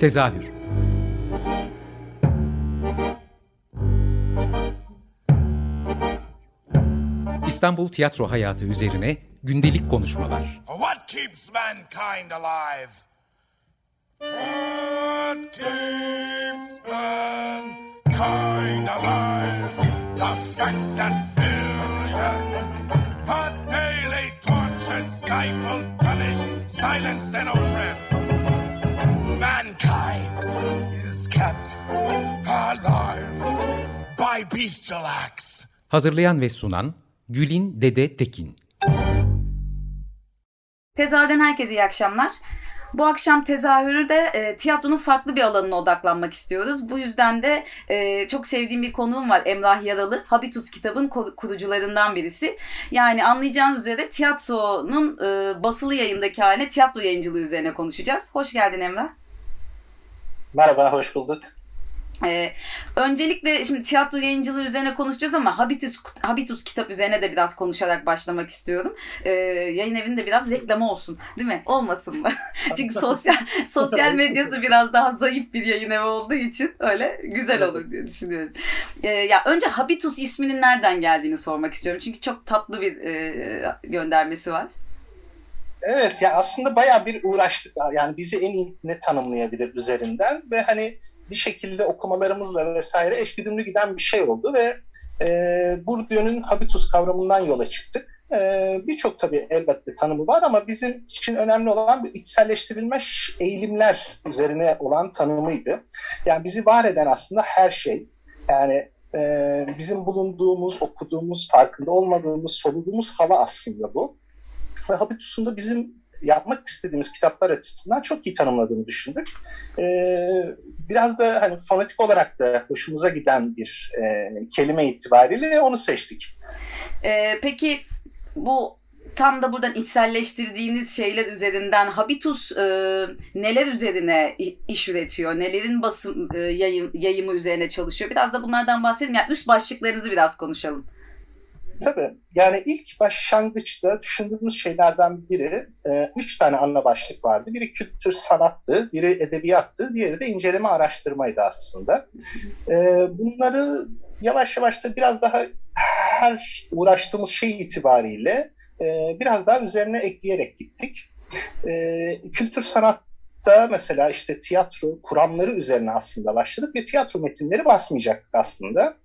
Tezahür İstanbul tiyatro hayatı üzerine gündelik konuşmalar. What keeps mankind alive? What keeps mankind alive? The fact billions are daily tortured, stifled, punished, silenced and oppressed. Alive by. Hazırlayan ve sunan Gülin Dede Tekin. Tezahürden herkese iyi akşamlar. Bu akşam tezahürü de e, tiyatronun farklı bir alanına odaklanmak istiyoruz. Bu yüzden de e, çok sevdiğim bir konuğum var Emrah Yaralı. Habitus kitabın kurucularından birisi. Yani anlayacağınız üzere tiyatronun e, basılı yayındaki haline tiyatro yayıncılığı üzerine konuşacağız. Hoş geldin Emrah. Merhaba, hoş bulduk. Ee, öncelikle şimdi tiyatro yayıncılığı üzerine konuşacağız ama Habitus, Habitus kitap üzerine de biraz konuşarak başlamak istiyorum. Ee, yayın evinde biraz reklamı olsun değil mi? Olmasın mı? Çünkü sosyal sosyal medyası biraz daha zayıf bir yayın evi olduğu için öyle güzel olur diye düşünüyorum. Ee, ya önce Habitus isminin nereden geldiğini sormak istiyorum. Çünkü çok tatlı bir e, göndermesi var. Evet ya aslında baya bir uğraştık. Yani bizi en iyi ne tanımlayabilir üzerinden ve hani bir şekilde okumalarımızla vesaire eşgüdümlü giden bir şey oldu ve e, Bourdieu'nun habitus kavramından yola çıktık. E, Birçok tabii elbette tanımı var ama bizim için önemli olan bir içselleştirilmiş eğilimler üzerine olan tanımıydı. Yani bizi var eden aslında her şey. Yani e, bizim bulunduğumuz, okuduğumuz, farkında olmadığımız, soluduğumuz hava aslında bu. Ve habitus'un da bizim yapmak istediğimiz kitaplar açısından çok iyi tanımladığını düşündük. Ee, biraz da hani fonetik olarak da hoşumuza giden bir e, kelime itibariyle onu seçtik. Ee, peki bu tam da buradan içselleştirdiğiniz şeyler üzerinden Habitus e, neler üzerine iş üretiyor? Nelerin basım e, yayım, yayımı üzerine çalışıyor? Biraz da bunlardan bahsedelim. Yani üst başlıklarınızı biraz konuşalım. Tabii. Yani ilk başlangıçta düşündüğümüz şeylerden biri, e, üç tane ana başlık vardı. Biri kültür sanattı, biri edebiyattı, diğeri de inceleme araştırmaydı aslında. E, bunları yavaş yavaş da biraz daha her uğraştığımız şey itibariyle e, biraz daha üzerine ekleyerek gittik. E, kültür sanat da mesela işte tiyatro kuramları üzerine aslında başladık ve tiyatro metinleri basmayacaktık aslında.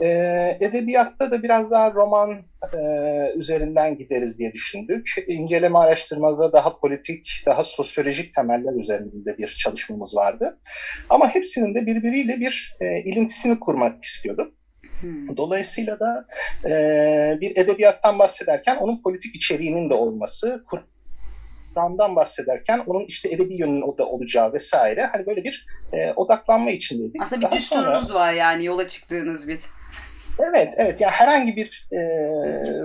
Ee, edebiyatta da biraz daha roman e, üzerinden gideriz diye düşündük. İnceleme araştırmada daha politik, daha sosyolojik temeller üzerinde bir çalışmamız vardı. Ama hepsinin de birbiriyle bir e, ilintisini kurmak istiyorduk. Hmm. Dolayısıyla da e, bir edebiyattan bahsederken onun politik içeriğinin de olması, Ram'dan bahsederken onun işte edebi yönünün o da olacağı vesaire hani böyle bir e, odaklanma içindeydik. Aslında bir Daha düsturunuz sonra, var yani yola çıktığınız bir. Evet, evet. Yani herhangi bir e,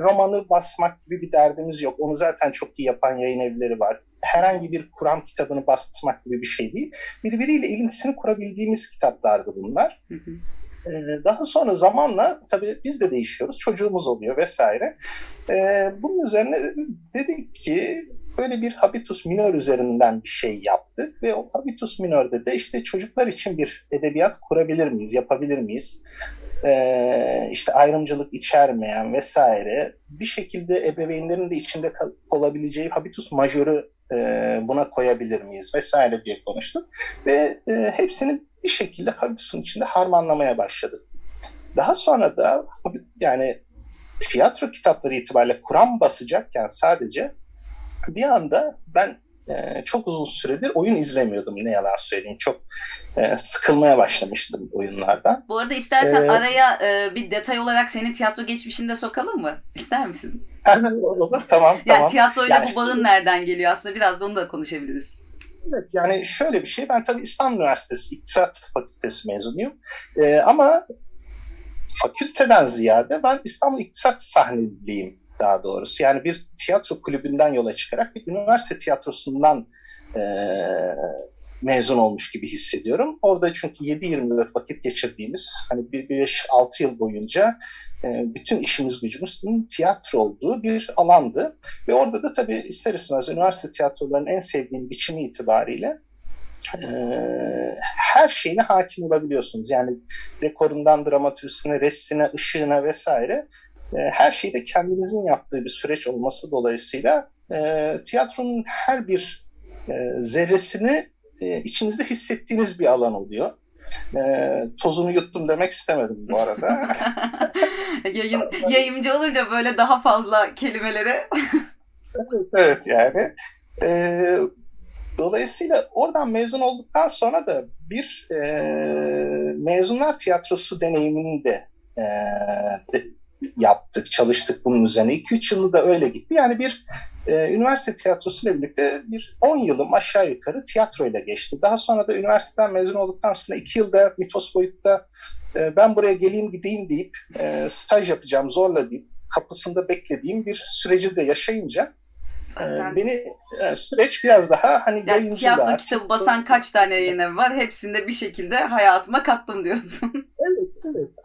romanı basmak gibi bir derdimiz yok. Onu zaten çok iyi yapan yayın evleri var. Herhangi bir Kur'an kitabını basmak gibi bir şey değil. Birbiriyle ilintisini kurabildiğimiz kitaplardı bunlar. Hı hı. E, daha sonra zamanla tabii biz de değişiyoruz. Çocuğumuz oluyor vesaire. E, bunun üzerine dedik ki böyle bir habitus minor üzerinden bir şey yaptık ve o habitus minor'da da işte çocuklar için bir edebiyat kurabilir miyiz, yapabilir miyiz? Ee, işte ayrımcılık içermeyen vesaire bir şekilde ebeveynlerin de içinde olabileceği habitus majörü e, buna koyabilir miyiz vesaire diye konuştuk ve e, hepsini bir şekilde habitusun içinde harmanlamaya başladık. Daha sonra da yani tiyatro kitapları itibariyle Kur'an basacakken sadece bir anda ben e, çok uzun süredir oyun izlemiyordum ne yalan söyleyeyim. Çok e, sıkılmaya başlamıştım oyunlardan. Bu arada istersen ee, araya e, bir detay olarak senin tiyatro geçmişinde sokalım mı? İster misin? Olur tamam. Yani tamam. tiyatroyla yani, bu bağın nereden geliyor aslında biraz da onu da konuşabiliriz. Evet yani şöyle bir şey ben tabii İstanbul Üniversitesi İktisat Fakültesi mezunuyum. Ee, ama fakülteden ziyade ben İstanbul İktisat sahneliyim daha doğrusu. Yani bir tiyatro kulübünden yola çıkarak bir üniversite tiyatrosundan e, mezun olmuş gibi hissediyorum. Orada çünkü 7-24 vakit geçirdiğimiz hani 5-6 yıl boyunca e, bütün işimiz gücümüzün tiyatro olduğu bir alandı. Ve orada da tabii ister istemez üniversite tiyatrolarının en sevdiğim biçimi itibariyle e, her şeyine hakim olabiliyorsunuz. Yani dekorundan dramatürsüne, ressine, ışığına vesaire her şeyde kendinizin yaptığı bir süreç olması dolayısıyla e, tiyatronun her bir e, zerresini e, içinizde hissettiğiniz bir alan oluyor. E, tozunu yuttum demek istemedim bu arada. Yayın, yayıncı olunca böyle daha fazla kelimelere. evet, evet yani. E, dolayısıyla oradan mezun olduktan sonra da bir e, mezunlar tiyatrosu deneyimini de, e, de yaptık, çalıştık bunun üzerine. 2-3 yılı da öyle gitti. Yani bir e, üniversite tiyatrosu ile birlikte bir 10 yılım aşağı yukarı tiyatro ile geçti. Daha sonra da üniversiteden mezun olduktan sonra 2 yılda Mitos Boyut'ta e, ben buraya geleyim gideyim deyip e, staj yapacağım zorla deyip kapısında beklediğim bir süreci de yaşayınca ee, beni e, süreç biraz daha hani yani yayıncılığa. Tiyatro kitabı basan kaç tane yayın var? Hepsinde bir şekilde hayatıma kattım diyorsun.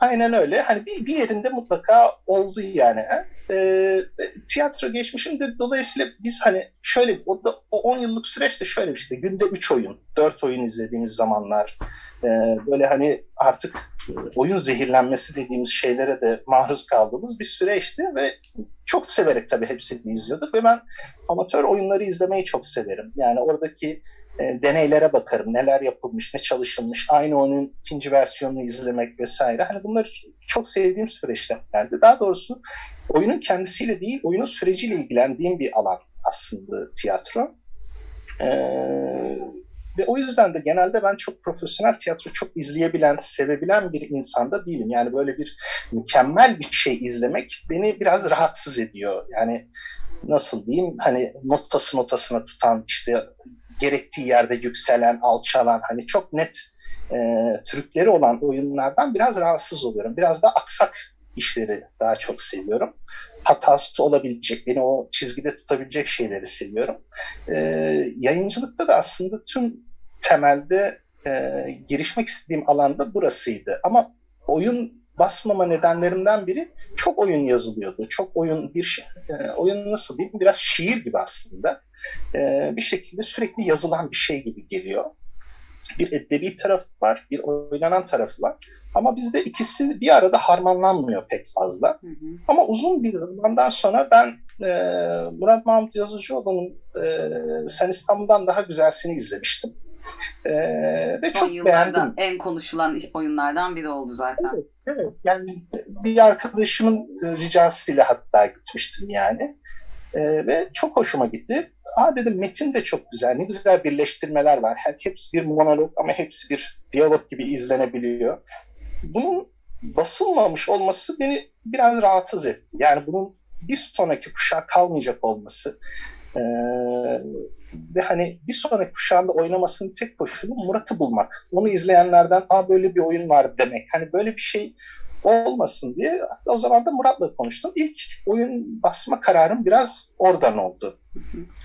Aynen öyle. Hani bir, bir yerinde mutlaka oldu yani. E, tiyatro geçmişim de dolayısıyla biz hani şöyle o, da, o 10 yıllık süreçte şöyle bir şeydi. Günde 3 oyun, 4 oyun izlediğimiz zamanlar. E, böyle hani artık oyun zehirlenmesi dediğimiz şeylere de maruz kaldığımız bir süreçti ve çok severek tabii hepsini izliyorduk ve ben amatör oyunları izlemeyi çok severim. Yani oradaki e, deneylere bakarım. Neler yapılmış, ne çalışılmış, aynı oyunun ikinci versiyonunu izlemek vesaire. Hani bunlar çok sevdiğim süreçlerdi. Daha doğrusu oyunun kendisiyle değil, oyunun süreciyle ilgilendiğim bir alan aslında tiyatro. Ee, ve o yüzden de genelde ben çok profesyonel tiyatro çok izleyebilen, sevebilen bir insanda değilim. Yani böyle bir mükemmel bir şey izlemek beni biraz rahatsız ediyor. Yani nasıl diyeyim hani notası notasına tutan işte gerektiği yerde yükselen, alçalan hani çok net e, trükleri olan oyunlardan biraz rahatsız oluyorum. Biraz da aksak işleri daha çok seviyorum. Hatası olabilecek, beni o çizgide tutabilecek şeyleri seviyorum. E, yayıncılıkta da aslında tüm temelde e, girişmek istediğim alanda burasıydı. Ama oyun basmama nedenlerimden biri çok oyun yazılıyordu. Çok oyun bir şey, e, oyun nasıl diyeyim biraz şiir gibi aslında. E, bir şekilde sürekli yazılan bir şey gibi geliyor. Bir edebi tarafı var, bir oynanan tarafı var. Ama bizde ikisi bir arada harmanlanmıyor pek fazla. Hı hı. Ama uzun bir zamandan sonra ben e, Murat Mahmut Yazıcıoğlu'nun e, Sen İstanbul'dan Daha Güzelsin'i izlemiştim. Ee, ve Son çok beğendim. en konuşulan oyunlardan biri oldu zaten. Evet, evet. Yani bir arkadaşımın ricasıyla hatta gitmiştim yani. Ee, ve çok hoşuma gitti. Aa dedim metin de çok güzel. Ne güzel birleştirmeler var. Hepsi bir monolog ama hepsi bir diyalog gibi izlenebiliyor. Bunun basılmamış olması beni biraz rahatsız etti. Yani bunun bir sonraki kuşağa kalmayacak olması. Ee, ve hani bir sonraki kuşağında oynamasının tek koşulu Murat'ı bulmak. Onu izleyenlerden aa böyle bir oyun var demek. Hani böyle bir şey olmasın diye hatta o zaman da Murat'la konuştum. İlk oyun basma kararım biraz oradan oldu.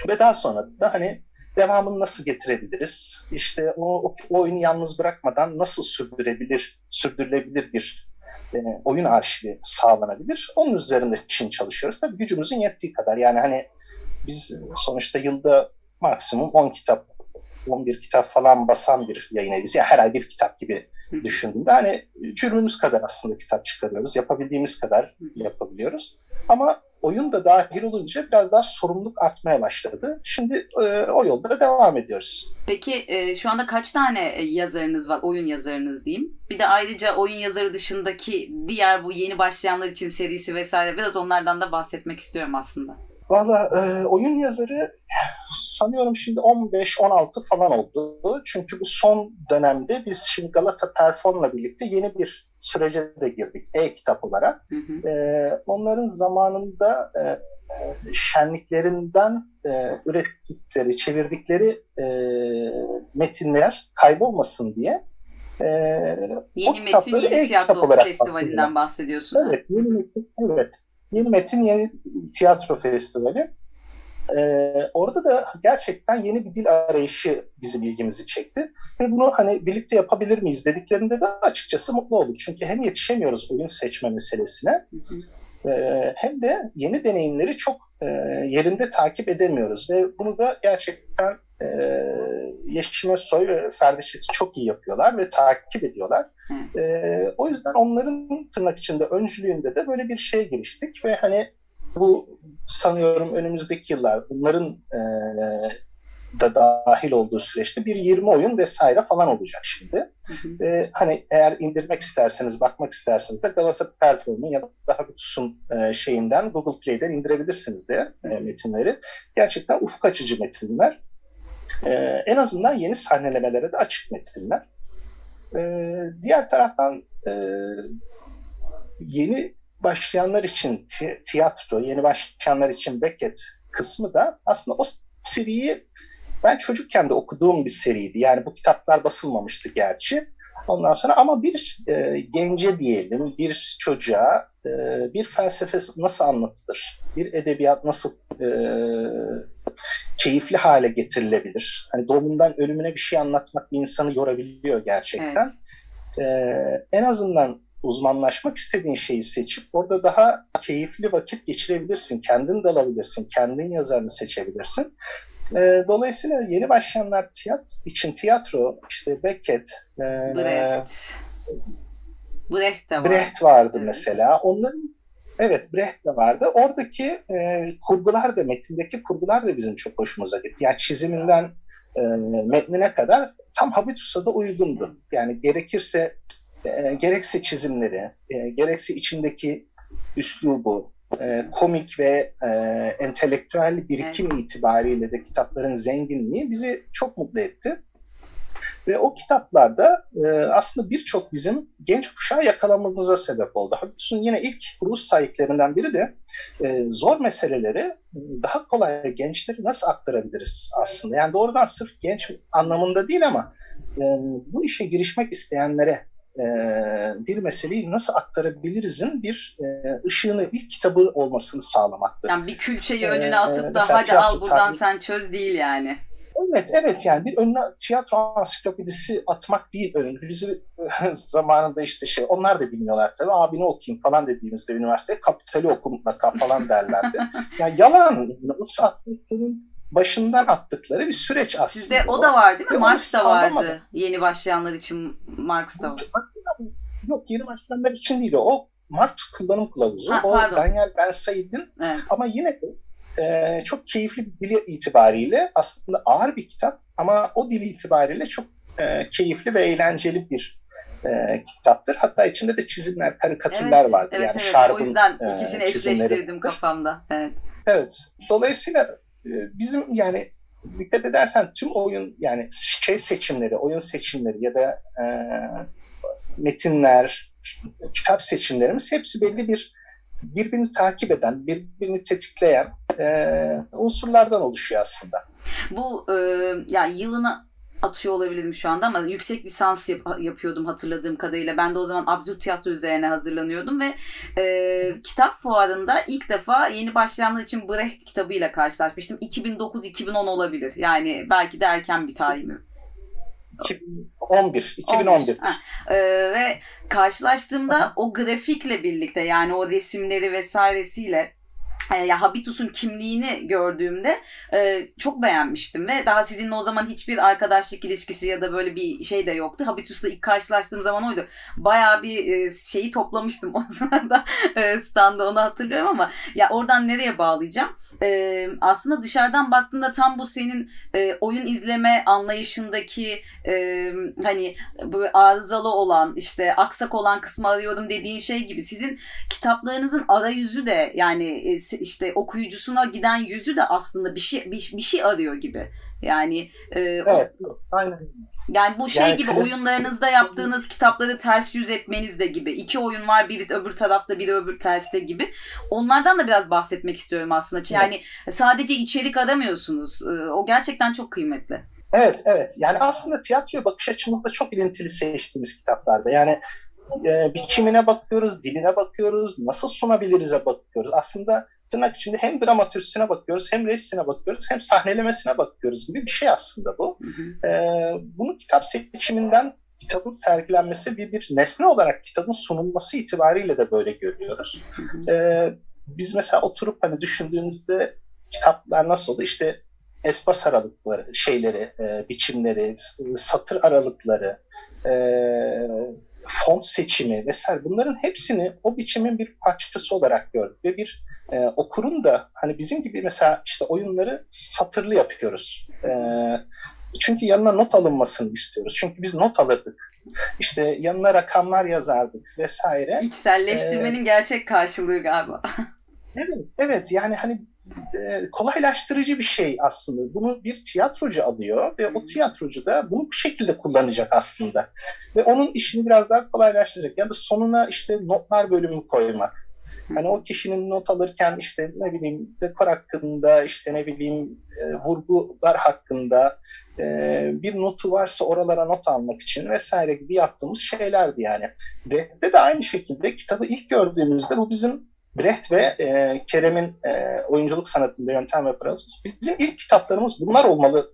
Ve daha sonra da hani devamını nasıl getirebiliriz? İşte o, o oyunu yalnız bırakmadan nasıl sürdürebilir, sürdürülebilir bir e, oyun arşivi sağlanabilir? Onun üzerinde şimdi çalışıyoruz. Tabii gücümüzün yettiği kadar. Yani hani biz sonuçta yılda maksimum 10 kitap 11 kitap falan basan bir yayın eviyiz. Yani her ay bir kitap gibi düşündüğümde hani cürmümüz kadar aslında kitap çıkarıyoruz. Yapabildiğimiz kadar yapabiliyoruz. Ama oyun da dahil olunca biraz daha sorumluluk artmaya başladı. Şimdi e, o yolda devam ediyoruz. Peki e, şu anda kaç tane yazarınız var? Oyun yazarınız diyeyim. Bir de ayrıca oyun yazarı dışındaki diğer bu yeni başlayanlar için serisi vesaire biraz onlardan da bahsetmek istiyorum aslında. Valla e, oyun yazarı sanıyorum şimdi 15-16 falan oldu. Çünkü bu son dönemde biz şimdi Galata Perform'la birlikte yeni bir sürece de girdik e-kitap olarak. Hı hı. E, onların zamanında e, şenliklerinden e, ürettikleri, çevirdikleri e, metinler kaybolmasın diye e, yeni metin, yeni tiyatro festivalinden bahsediyorsun. Evet, yeni metin, evet. Yeni Metin Yeni Tiyatro Festivali. Ee, orada da gerçekten yeni bir dil arayışı bizim ilgimizi çekti. Ve bunu hani birlikte yapabilir miyiz dediklerinde de açıkçası mutlu olduk. Çünkü hem yetişemiyoruz oyun seçme meselesine hem de yeni deneyimleri çok e, yerinde takip edemiyoruz. Ve bunu da gerçekten e, Yeşim Özsoy ve Ferdi Şet'i çok iyi yapıyorlar ve takip ediyorlar. E, o yüzden onların tırnak içinde öncülüğünde de böyle bir şeye giriştik ve hani bu sanıyorum önümüzdeki yıllar bunların e, da dahil olduğu süreçte bir 20 oyun vesaire falan olacak şimdi. Hı hı. E, hani eğer indirmek isterseniz, bakmak isterseniz de Galata Perform'un ya da Habitus'un e, şeyinden Google Play'den indirebilirsiniz diye e, metinleri. Gerçekten ufuk açıcı metinler. E, en azından yeni sahnelemelere de açık metinler. E, diğer taraftan e, yeni başlayanlar için tiyatro, yeni başlayanlar için Beckett kısmı da aslında o seriyi ben çocukken de okuduğum bir seriydi. Yani bu kitaplar basılmamıştı gerçi. Ondan sonra ama bir e, gence diyelim, bir çocuğa e, bir felsefe nasıl anlatılır? Bir edebiyat nasıl e, keyifli hale getirilebilir? Hani doğumundan ölümüne bir şey anlatmak bir insanı yorabiliyor gerçekten. Evet. E, en azından uzmanlaşmak istediğin şeyi seçip orada daha keyifli vakit geçirebilirsin. Kendin dalabilirsin, kendin yazarını seçebilirsin. E, dolayısıyla yeni başlayanlar tiyatro, için tiyatro, işte Beckett, e, Brecht. Brecht de var. Brecht vardı evet. mesela. Onların Evet Brecht de vardı. Oradaki e, kurgular da, metindeki kurgular da bizim çok hoşumuza gitti. Yani çiziminden e, metnine kadar tam Habitus'a da uygundu. Yani gerekirse e, gerekse çizimleri, e, gerekse içindeki üslubu, e, komik ve e, entelektüel birikim evet. itibariyle de kitapların zenginliği bizi çok mutlu etti. Ve o kitaplarda e, aslında birçok bizim genç kuşağı yakalamamıza sebep oldu. Haklısın yine ilk kuruluş sahiplerinden biri de e, zor meseleleri daha kolay gençlere nasıl aktarabiliriz aslında. Yani doğrudan sırf genç anlamında değil ama e, bu işe girişmek isteyenlere e, bir meseleyi nasıl aktarabilirizin bir e, ışığını ilk kitabı olmasını sağlamaktır. Yani bir külçeyi e, önüne atıp da hadi al buradan tabii, sen çöz değil yani. Evet, evet yani bir önüne tiyatro ansiklopedisi atmak değil önüne. Bizi zamanında işte şey, onlar da bilmiyorlar tabii. Abi ne okuyayım falan dediğimizde üniversite kapitali oku mutlaka falan derlerdi. yani yalan. Aslında senin başından attıkları bir süreç aslında. Sizde o, o da var değil mi? Ve Marx da vardı. Yeni başlayanlar için Marx da var. Yok yeni başlayanlar için değil o. Marx kullanım kılavuzu. Ha, o Daniel Ben Said'in evet. ama yine de e, çok keyifli bir dili itibariyle aslında ağır bir kitap ama o dili itibariyle çok e, keyifli ve eğlenceli bir e, kitaptır. Hatta içinde de çizimler, karikatürler evet, vardır. Evet, yani evet. O yüzden e, ikisini e, eşleştirdim kafamda. Evet. Evet. Dolayısıyla bizim yani dikkat edersen tüm oyun yani şey seçimleri, oyun seçimleri ya da e, metinler, kitap seçimlerimiz hepsi belli bir birbirini takip eden, birbirini tetikleyen e, unsurlardan oluşuyor aslında. Bu e, yani yılına atıyor olabilirim şu anda ama yüksek lisans yap- yapıyordum hatırladığım kadarıyla. Ben de o zaman absürt tiyatro üzerine hazırlanıyordum ve e, kitap fuarında ilk defa yeni başlayanlar için Brecht kitabıyla karşılaşmıştım. 2009-2010 olabilir. Yani belki de erken bir tarih mi? 2011. 2011. Ee, ve karşılaştığımda o grafikle birlikte yani o resimleri vesairesiyle e, ya Habitus'un kimliğini gördüğümde e, çok beğenmiştim ve daha sizinle o zaman hiçbir arkadaşlık ilişkisi ya da böyle bir şey de yoktu. Habitus'la ilk karşılaştığım zaman oydu. Bayağı bir e, şeyi toplamıştım o sırada e, standa onu hatırlıyorum ama ya oradan nereye bağlayacağım? E, aslında dışarıdan baktığında tam bu senin e, oyun izleme anlayışındaki e, hani böyle arızalı olan işte aksak olan kısmı arıyorum dediğin şey gibi sizin kitaplarınızın arayüzü de yani e, işte okuyucusuna giden yüzü de aslında bir şey bir, bir şey arıyor gibi. Yani e, evet, o, aynen. Yani bu şey yani gibi oyunlarınızda yaptığınız kitapları ters yüz etmeniz de gibi. İki oyun var biri öbür tarafta biri öbür terste gibi. Onlardan da biraz bahsetmek istiyorum aslında. Yani evet. sadece içerik aramıyorsunuz. E, o gerçekten çok kıymetli. Evet, evet. Yani aslında tiyatroya bakış açımızda çok ilintili seçtiğimiz kitaplarda. Yani e, biçimine bakıyoruz, diline bakıyoruz, nasıl sunabiliriz'e bakıyoruz. Aslında tırnak içinde hem dramatürsüne bakıyoruz, hem resmine bakıyoruz, hem sahnelemesine bakıyoruz gibi bir şey aslında bu. Hı hı. Ee, bunu kitap seçiminden kitabın sergilenmesi bir, bir nesne olarak kitabın sunulması itibariyle de böyle görüyoruz. Hı. Ee, biz mesela oturup hani düşündüğümüzde kitaplar nasıl oldu? İşte espas aralıkları, şeyleri, e, biçimleri, satır aralıkları, e, font seçimi vesaire bunların hepsini o biçimin bir parçası olarak gördük ve bir e, okurun da hani bizim gibi mesela işte oyunları satırlı yapıyoruz. E, çünkü yanına not alınmasını istiyoruz. Çünkü biz not alırdık. İşte yanına rakamlar yazardık vesaire. İçselleştirmenin ee, gerçek karşılığı galiba. evet, evet yani hani e, kolaylaştırıcı bir şey aslında. Bunu bir tiyatrocu alıyor ve o tiyatrocu da bunu bu şekilde kullanacak aslında. Ve onun işini biraz daha kolaylaştıracak. Ya da sonuna işte notlar bölümü koymak. Hani o kişinin not alırken işte ne bileyim dekor hakkında işte ne bileyim e, vurgular hakkında e, bir notu varsa oralara not almak için vesaire gibi yaptığımız şeylerdi yani. Brecht'te de aynı şekilde kitabı ilk gördüğümüzde bu bizim Brecht ve e, Kerem'in e, oyunculuk sanatında yöntem ve proses bizim ilk kitaplarımız bunlar olmalı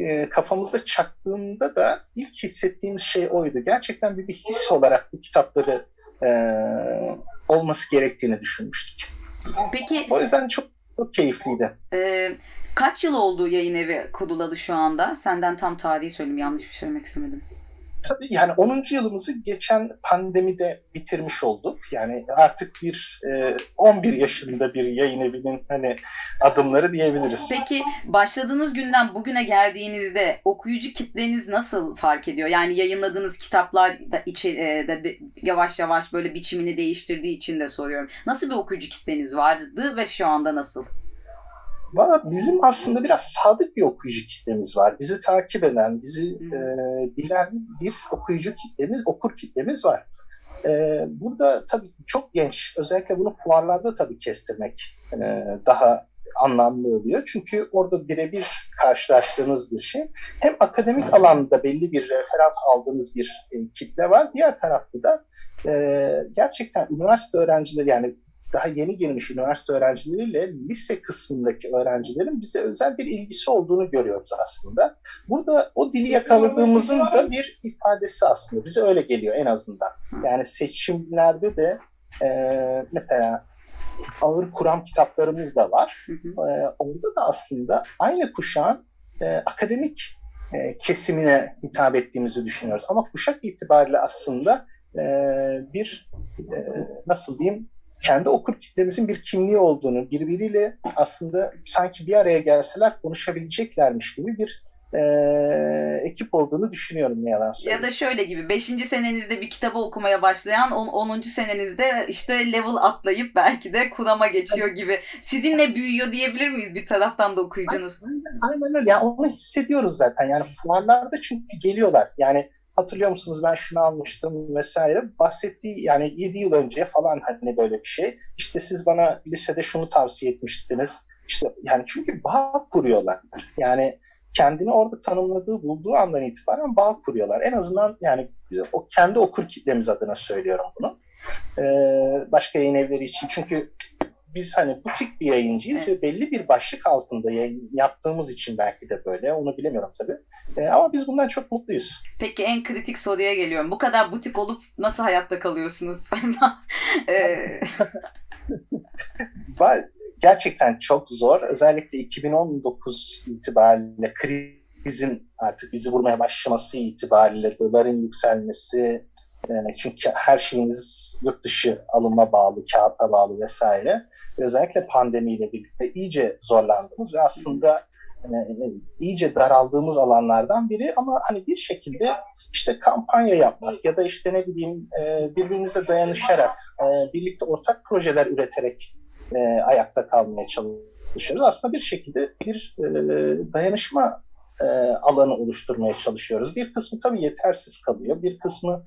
e, kafamızda çaktığında da ilk hissettiğimiz şey oydu. Gerçekten bir, bir his olarak bu kitapları e, olması gerektiğini düşünmüştük. Peki. O yüzden çok çok keyifliydi. E, kaç yıl oldu yayın evi kurulalı şu anda? Senden tam tarihi söyleyeyim yanlış bir şey söylemek istemedim. Tabii yani 10. yılımızı geçen pandemide bitirmiş olduk. Yani artık bir e, 11 yaşında bir yayın evinin hani adımları diyebiliriz. Peki başladığınız günden bugüne geldiğinizde okuyucu kitleniz nasıl fark ediyor? Yani yayınladığınız kitaplar da, içi, e, da yavaş yavaş böyle biçimini değiştirdiği için de soruyorum. Nasıl bir okuyucu kitleniz vardı ve şu anda nasıl? Valla bizim aslında biraz sadık bir okuyucu kitlemiz var. Bizi takip eden, bizi e, bilen bir okuyucu kitlemiz, okur kitlemiz var. E, burada tabii çok genç, özellikle bunu fuarlarda tabii kestirmek e, daha anlamlı oluyor. Çünkü orada birebir karşılaştığınız bir şey. Hem akademik alanda belli bir referans aldığınız bir e, kitle var. Diğer tarafta da e, gerçekten üniversite öğrencileri yani daha yeni girmiş üniversite öğrencileriyle lise kısmındaki öğrencilerin bize özel bir ilgisi olduğunu görüyoruz aslında. Burada o dili yakaladığımızın da bir ifadesi aslında. Bize öyle geliyor en azından. Yani seçimlerde de e, mesela ağır kuram kitaplarımız da var. E, orada da aslında aynı kuşağın e, akademik e, kesimine hitap ettiğimizi düşünüyoruz. Ama kuşak itibariyle aslında e, bir e, nasıl diyeyim kendi okur kitlemizin bir kimliği olduğunu, birbiriyle aslında sanki bir araya gelseler konuşabileceklermiş gibi bir e, ekip olduğunu düşünüyorum ne yalan söyleyeyim. Ya da şöyle gibi 5. senenizde bir kitabı okumaya başlayan 10. senenizde işte level atlayıp belki de kurama geçiyor gibi. Sizinle büyüyor diyebilir miyiz bir taraftan da okuyucunuz? Aynen, aynen öyle. Yani onu hissediyoruz zaten. Yani fuarlarda çünkü geliyorlar. Yani hatırlıyor musunuz ben şunu almıştım vesaire. Bahsettiği yani 7 yıl önce falan hani böyle bir şey. İşte siz bana lisede şunu tavsiye etmiştiniz. İşte yani çünkü bağ kuruyorlar. Yani kendini orada tanımladığı, bulduğu andan itibaren bağ kuruyorlar. En azından yani o kendi okur kitlemiz adına söylüyorum bunu. Ee, başka yayın evleri için. Çünkü biz hani butik bir yayıncıyız evet. ve belli bir başlık altında yayın yaptığımız için belki de böyle. Onu bilemiyorum tabii. E, ama biz bundan çok mutluyuz. Peki en kritik soruya geliyorum. Bu kadar butik olup nasıl hayatta kalıyorsunuz? e... Gerçekten çok zor. Özellikle 2019 itibariyle krizin artık bizi vurmaya başlaması itibariyle doların yükselmesi, yani çünkü her şeyimiz yurt dışı alıma bağlı, kağıta bağlı vesaire. Özellikle pandemiyle birlikte iyice zorlandığımız ve aslında yani, iyice daraldığımız alanlardan biri ama hani bir şekilde işte kampanya yapmak ya da işte ne bileyim e, birbirimize dayanışarak, e, birlikte ortak projeler üreterek e, ayakta kalmaya çalışıyoruz. Aslında bir şekilde bir dayanışma alanı oluşturmaya çalışıyoruz. Bir kısmı tabii yetersiz kalıyor, bir kısmı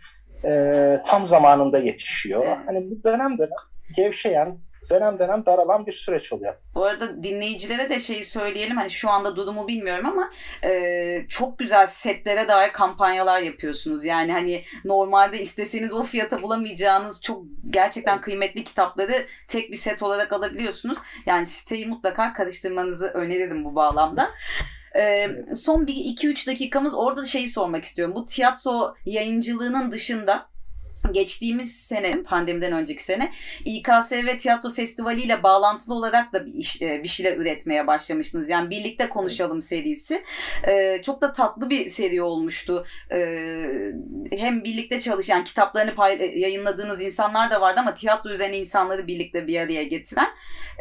tam zamanında yetişiyor. Hani bu dönem dönem gevşeyen, dönem dönem daralan bir süreç oluyor. Bu arada dinleyicilere de şeyi söyleyelim hani şu anda durumu bilmiyorum ama e, çok güzel setlere dair kampanyalar yapıyorsunuz. Yani hani normalde isteseniz o fiyata bulamayacağınız çok gerçekten kıymetli kitapları tek bir set olarak alabiliyorsunuz. Yani siteyi mutlaka karıştırmanızı öneririm bu bağlamda. Ee, son bir 2-3 dakikamız orada şeyi sormak istiyorum. Bu tiyatro yayıncılığının dışında geçtiğimiz sene pandemiden önceki sene İKSV Tiyatro Festivali ile bağlantılı olarak da bir, iş, e, bir şeyler üretmeye başlamıştınız. Yani birlikte konuşalım serisi. Ee, çok da tatlı bir seri olmuştu. Ee, hem birlikte çalışan kitaplarını pay, yayınladığınız insanlar da vardı ama tiyatro üzerine insanları birlikte bir araya getiren.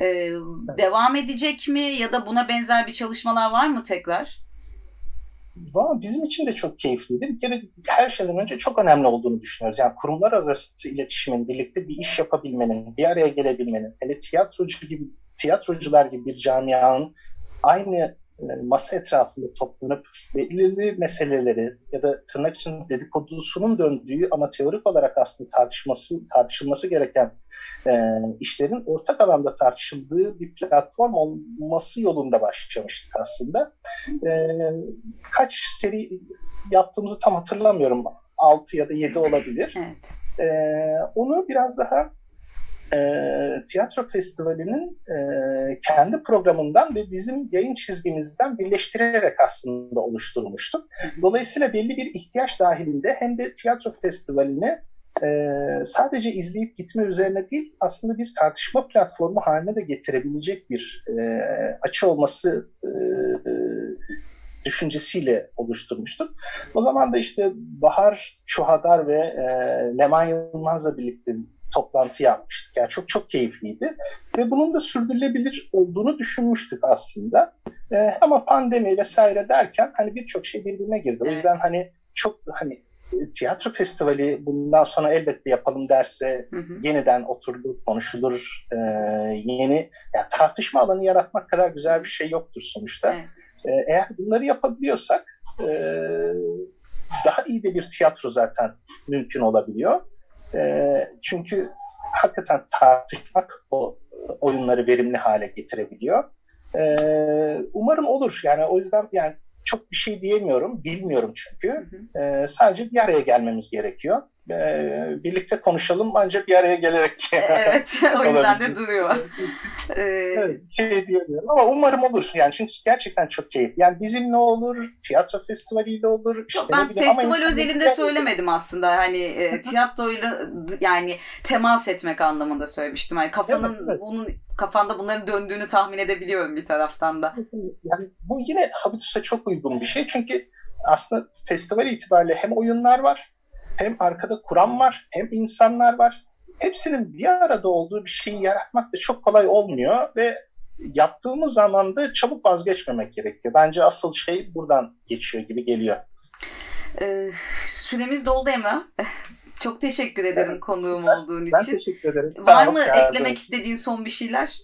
Ee. Devam edecek mi ya da buna benzer bir çalışmalar var mı tekrar? Valla bizim için de çok keyifliydi. Bir kere her şeyden önce çok önemli olduğunu düşünüyoruz. Yani kurumlar arası iletişimin, birlikte bir iş yapabilmenin, bir araya gelebilmenin, hele tiyatrocu gibi, tiyatrocular gibi bir camianın aynı masa etrafında toplanıp belirli meseleleri ya da tırnak için dedikodusunun döndüğü ama teorik olarak aslında tartışması tartışılması gereken e, işlerin ortak alanda tartışıldığı bir platform olması yolunda başlamıştık aslında. E, kaç seri yaptığımızı tam hatırlamıyorum. 6 ya da 7 olabilir. Evet. E, onu biraz daha e, tiyatro festivalinin e, kendi programından ve bizim yayın çizgimizden birleştirerek aslında oluşturmuştuk. Dolayısıyla belli bir ihtiyaç dahilinde hem de tiyatro festivaline e, sadece izleyip gitme üzerine değil aslında bir tartışma platformu haline de getirebilecek bir e, açı olması e, düşüncesiyle oluşturmuştuk. O zaman da işte Bahar Çuhadar ve e, Leman Yılmaz'la birlikte toplantı yapmıştık. Yani çok çok keyifliydi. Ve bunun da sürdürülebilir olduğunu düşünmüştük aslında. E, ama pandemi vesaire derken hani birçok şey birbirine girdi. O yüzden hani çok hani tiyatro festivali bundan sonra elbette yapalım derse hı hı. yeniden oturulur, konuşulur. E, yeni yani tartışma alanı yaratmak kadar güzel bir şey yoktur sonuçta. Evet. E, eğer bunları yapabiliyorsak e, daha iyi de bir tiyatro zaten mümkün olabiliyor. E, çünkü hakikaten tartışmak o oyunları verimli hale getirebiliyor. E, umarım olur. Yani o yüzden yani çok bir şey diyemiyorum. Bilmiyorum çünkü. Hı hı. E, sadece bir araya gelmemiz gerekiyor. E, birlikte konuşalım ancak bir araya gelerek. evet. o yüzden de duruyor. Ee, evet. Şey diyemiyorum ama umarım olur. Yani çünkü gerçekten çok keyif. Yani bizim ne olur, tiyatro festivaliyle olur. Işte Yok, ben festival özelinde de... söylemedim aslında. Hani e, tiyatroyla yani temas etmek anlamında söylemiştim. Yani kafanın evet, evet. bunun kafanda bunların döndüğünü tahmin edebiliyorum bir taraftan da. Yani bu yine Habitus'a çok uygun bir şey. Çünkü aslında festival itibariyle hem oyunlar var, hem arkada kuram var, hem insanlar var. Hepsinin bir arada olduğu bir şeyi yaratmak da çok kolay olmuyor ve yaptığımız zaman da çabuk vazgeçmemek gerekiyor. Bence asıl şey buradan geçiyor gibi geliyor. Ee, süremiz doldu Emrah. Çok teşekkür ederim evet, konuğum olduğun ben için. Ben teşekkür ederim. Var mı geldin. eklemek istediğin son bir şeyler?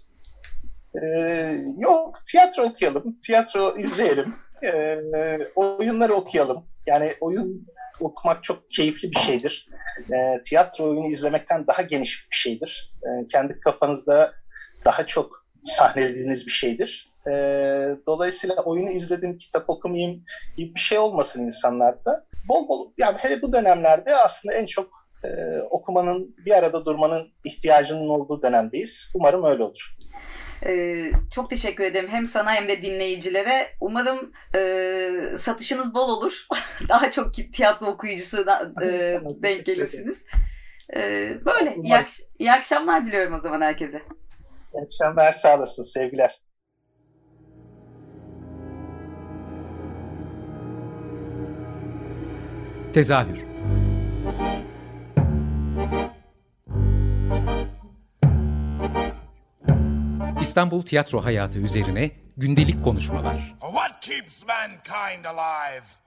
Ee, yok, tiyatro okuyalım, tiyatro izleyelim, ee, oyunları okuyalım. Yani oyun okumak çok keyifli bir şeydir. Ee, tiyatro oyunu izlemekten daha geniş bir şeydir. Ee, kendi kafanızda daha çok sahnelediğiniz bir şeydir. Ee, dolayısıyla oyunu izledim, kitap okumayayım gibi bir şey olmasın insanlarda bol bol yani hele bu dönemlerde aslında en çok e, okumanın bir arada durmanın ihtiyacının olduğu dönemdeyiz. Umarım öyle olur. Ee, çok teşekkür ederim hem sana hem de dinleyicilere. Umarım e, satışınız bol olur. Daha çok tiyatro okuyucusu da, e, denk gelirsiniz. E, böyle. İyi, ak- iyi akşamlar diliyorum o zaman herkese. İyi akşamlar. Sağ olasın. Sevgiler. Tezahür İstanbul tiyatro hayatı üzerine gündelik konuşmalar. What keeps mankind alive?